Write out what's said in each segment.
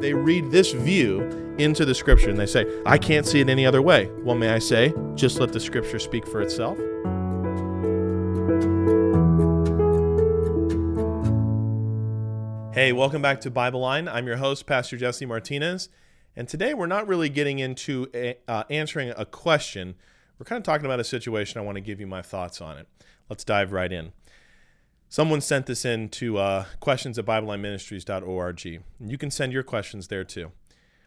They read this view into the scripture and they say, I can't see it any other way. Well, may I say, just let the scripture speak for itself? Hey, welcome back to Bible Line. I'm your host, Pastor Jesse Martinez. And today we're not really getting into a, uh, answering a question. We're kind of talking about a situation. I want to give you my thoughts on it. Let's dive right in. Someone sent this in to uh, questions at BibleLineMinistries.org. You can send your questions there too.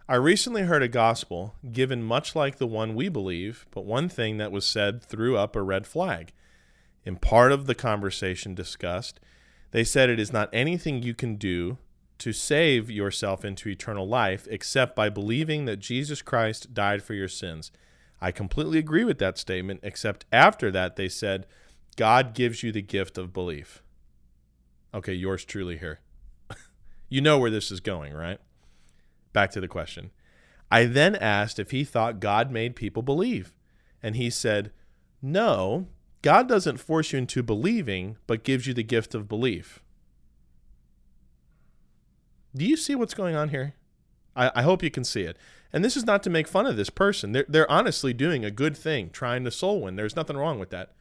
I recently heard a gospel given much like the one we believe, but one thing that was said threw up a red flag. In part of the conversation discussed, they said it is not anything you can do to save yourself into eternal life except by believing that Jesus Christ died for your sins. I completely agree with that statement, except after that, they said, God gives you the gift of belief. Okay, yours truly here. you know where this is going, right? Back to the question. I then asked if he thought God made people believe. And he said, No, God doesn't force you into believing, but gives you the gift of belief. Do you see what's going on here? I, I, hope you can see it. And this is not to make fun of this person. They're, they're honestly doing a good thing, trying to soul win. There's nothing wrong with that.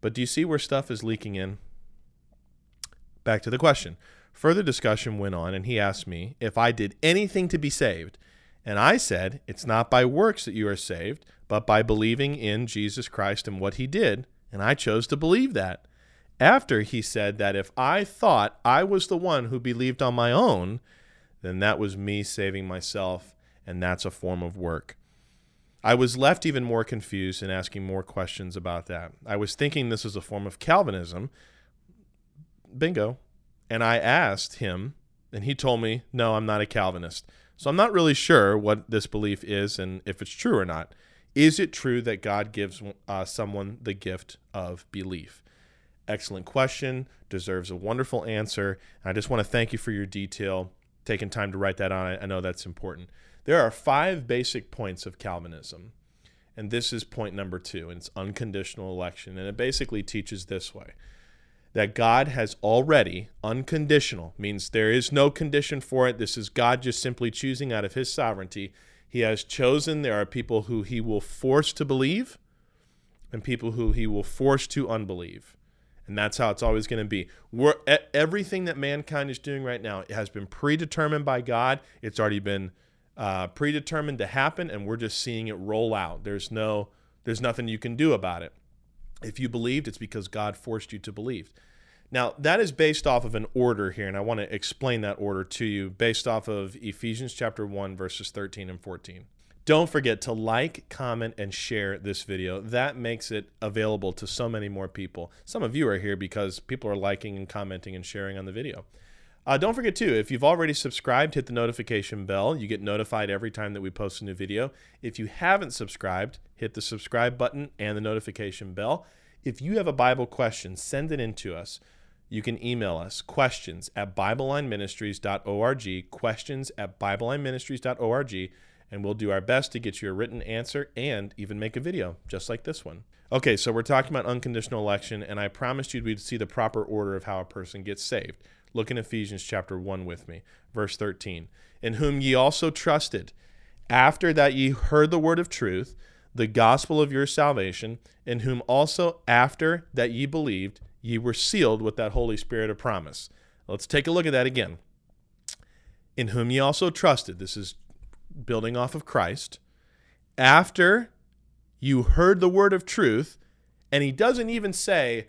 But do you see where stuff is leaking in? Back to the question. Further discussion went on, and he asked me if I did anything to be saved. And I said, It's not by works that you are saved, but by believing in Jesus Christ and what he did. And I chose to believe that. After he said that if I thought I was the one who believed on my own, then that was me saving myself, and that's a form of work. I was left even more confused and asking more questions about that. I was thinking this was a form of Calvinism, bingo. And I asked him, and he told me, no, I'm not a Calvinist. So I'm not really sure what this belief is and if it's true or not. Is it true that God gives uh, someone the gift of belief? Excellent question. Deserves a wonderful answer. I just want to thank you for your detail, taking time to write that on. I know that's important. There are five basic points of Calvinism. And this is point number two, and it's unconditional election. And it basically teaches this way that God has already, unconditional, means there is no condition for it. This is God just simply choosing out of his sovereignty. He has chosen there are people who he will force to believe and people who he will force to unbelieve. And that's how it's always going to be. We're, everything that mankind is doing right now has been predetermined by God. It's already been uh, predetermined to happen, and we're just seeing it roll out. There's no, there's nothing you can do about it. If you believed, it's because God forced you to believe. Now, that is based off of an order here, and I want to explain that order to you based off of Ephesians chapter 1, verses 13 and 14. Don't forget to like, comment, and share this video. That makes it available to so many more people. Some of you are here because people are liking and commenting and sharing on the video. Uh, don't forget, too, if you've already subscribed, hit the notification bell. You get notified every time that we post a new video. If you haven't subscribed, hit the subscribe button and the notification bell. If you have a Bible question, send it in to us. You can email us questions at BibleLineMinistries.org, questions at BibleLineMinistries.org, and we'll do our best to get you a written answer and even make a video just like this one. Okay, so we're talking about unconditional election, and I promised you we'd see the proper order of how a person gets saved. Look in Ephesians chapter 1 with me, verse 13. In whom ye also trusted, after that ye heard the word of truth, the gospel of your salvation, in whom also after that ye believed, ye were sealed with that Holy Spirit of promise. Let's take a look at that again. In whom ye also trusted. This is building off of Christ. After you heard the word of truth, and he doesn't even say,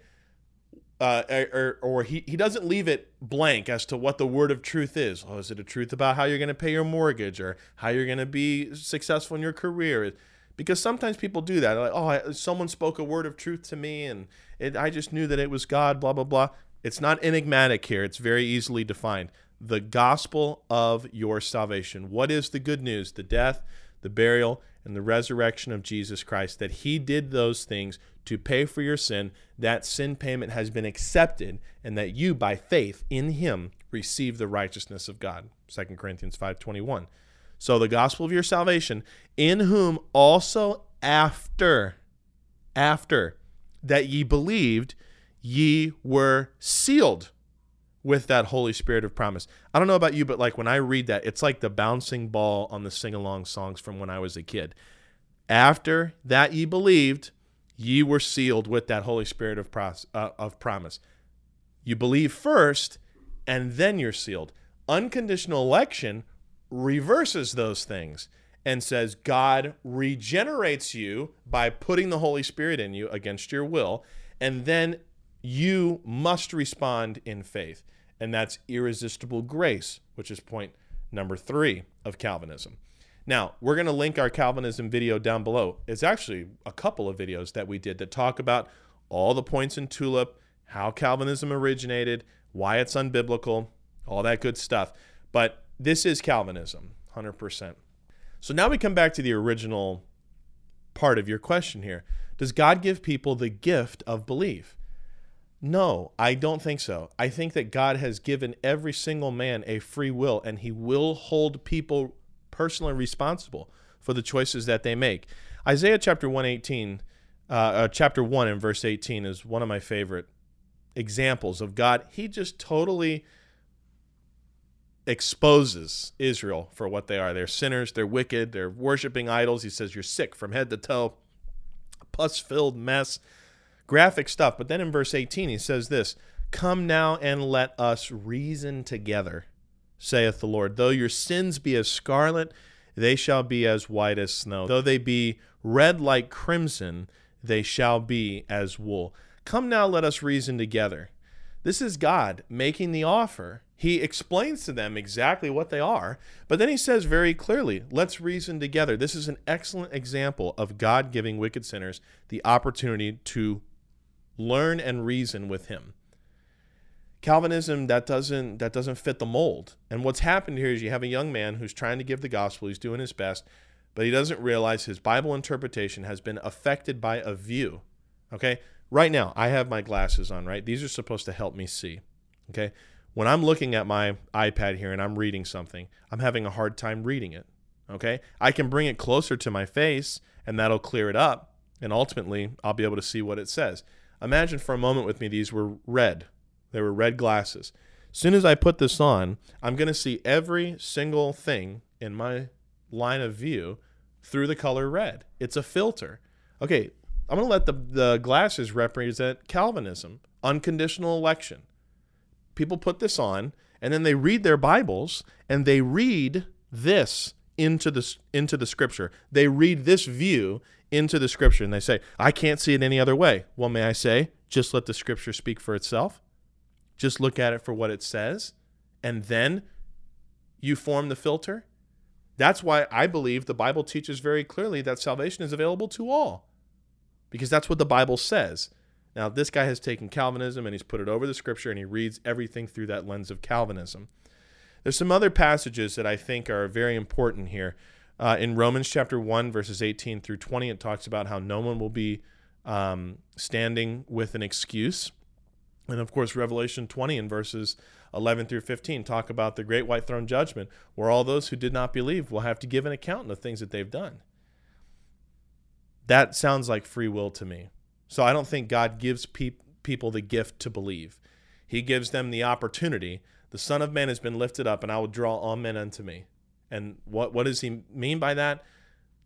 uh, or, or he, he doesn't leave it blank as to what the word of truth is. Oh, is it a truth about how you're going to pay your mortgage or how you're going to be successful in your career? Because sometimes people do that. Like, oh, someone spoke a word of truth to me and it, I just knew that it was God, blah, blah, blah. It's not enigmatic here, it's very easily defined. The gospel of your salvation. What is the good news? The death, the burial, and the resurrection of Jesus Christ. That he did those things to pay for your sin. That sin payment has been accepted, and that you, by faith in him, receive the righteousness of God. 2 Corinthians 5.21. So the gospel of your salvation, in whom also after, after that ye believed, ye were sealed with that Holy Spirit of promise. I don't know about you, but like when I read that, it's like the bouncing ball on the sing along songs from when I was a kid. After that ye believed, ye were sealed with that Holy Spirit of, pros- uh, of promise. You believe first, and then you're sealed. Unconditional election reverses those things and says God regenerates you by putting the Holy Spirit in you against your will, and then you must respond in faith. And that's irresistible grace, which is point number three of Calvinism. Now, we're going to link our Calvinism video down below. It's actually a couple of videos that we did that talk about all the points in Tulip, how Calvinism originated, why it's unbiblical, all that good stuff. But this is Calvinism, 100%. So now we come back to the original part of your question here. Does God give people the gift of belief? No, I don't think so. I think that God has given every single man a free will and he will hold people personally responsible for the choices that they make. Isaiah chapter 118, uh, uh, chapter 1 and verse 18 is one of my favorite examples of God. He just totally exposes Israel for what they are. They're sinners, they're wicked, they're worshiping idols. He says, You're sick from head to toe, pus filled mess, graphic stuff. But then in verse 18, he says this Come now and let us reason together saith the Lord. Though your sins be as scarlet, they shall be as white as snow. Though they be red like crimson, they shall be as wool. Come now, let us reason together. This is God making the offer. He explains to them exactly what they are, but then he says very clearly, let's reason together. This is an excellent example of God giving wicked sinners the opportunity to learn and reason with him. Calvinism that doesn't that doesn't fit the mold. And what's happened here is you have a young man who's trying to give the gospel, he's doing his best, but he doesn't realize his Bible interpretation has been affected by a view. Okay? Right now, I have my glasses on, right? These are supposed to help me see. Okay? When I'm looking at my iPad here and I'm reading something, I'm having a hard time reading it. Okay? I can bring it closer to my face and that'll clear it up and ultimately I'll be able to see what it says. Imagine for a moment with me these were red they were red glasses. As soon as I put this on, I'm going to see every single thing in my line of view through the color red. It's a filter. Okay, I'm going to let the, the glasses represent Calvinism, unconditional election. People put this on and then they read their Bibles and they read this into the into the scripture. They read this view into the scripture and they say, "I can't see it any other way." Well, may I say, just let the scripture speak for itself? Just look at it for what it says, and then you form the filter. That's why I believe the Bible teaches very clearly that salvation is available to all, because that's what the Bible says. Now, this guy has taken Calvinism and he's put it over the scripture and he reads everything through that lens of Calvinism. There's some other passages that I think are very important here. Uh, in Romans chapter 1, verses 18 through 20, it talks about how no one will be um, standing with an excuse. And of course, Revelation 20 and verses 11 through 15 talk about the great white throne judgment, where all those who did not believe will have to give an account of the things that they've done. That sounds like free will to me. So I don't think God gives pe- people the gift to believe. He gives them the opportunity. The Son of Man has been lifted up, and I will draw all men unto me. And what, what does he mean by that?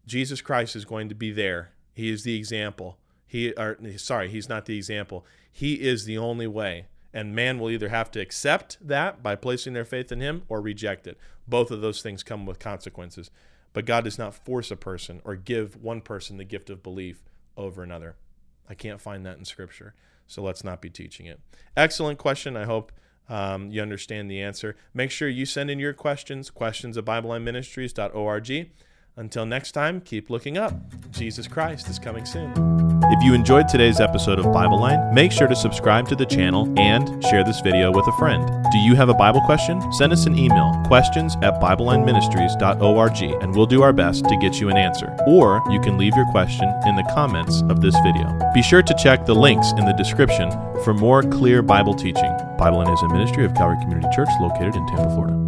Jesus Christ is going to be there. He is the example. He or sorry, he's not the example. He is the only way. And man will either have to accept that by placing their faith in him or reject it. Both of those things come with consequences. But God does not force a person or give one person the gift of belief over another. I can't find that in scripture. So let's not be teaching it. Excellent question. I hope um, you understand the answer. Make sure you send in your questions, questions at BibleLineMinistries.org. Until next time, keep looking up. Jesus Christ is coming soon. If you enjoyed today's episode of Bible Line, make sure to subscribe to the channel and share this video with a friend. Do you have a Bible question? Send us an email, questions at BibleLineMinistries.org, and we'll do our best to get you an answer. Or you can leave your question in the comments of this video. Be sure to check the links in the description for more clear Bible teaching. Bible Line is a ministry of Calvary Community Church located in Tampa, Florida.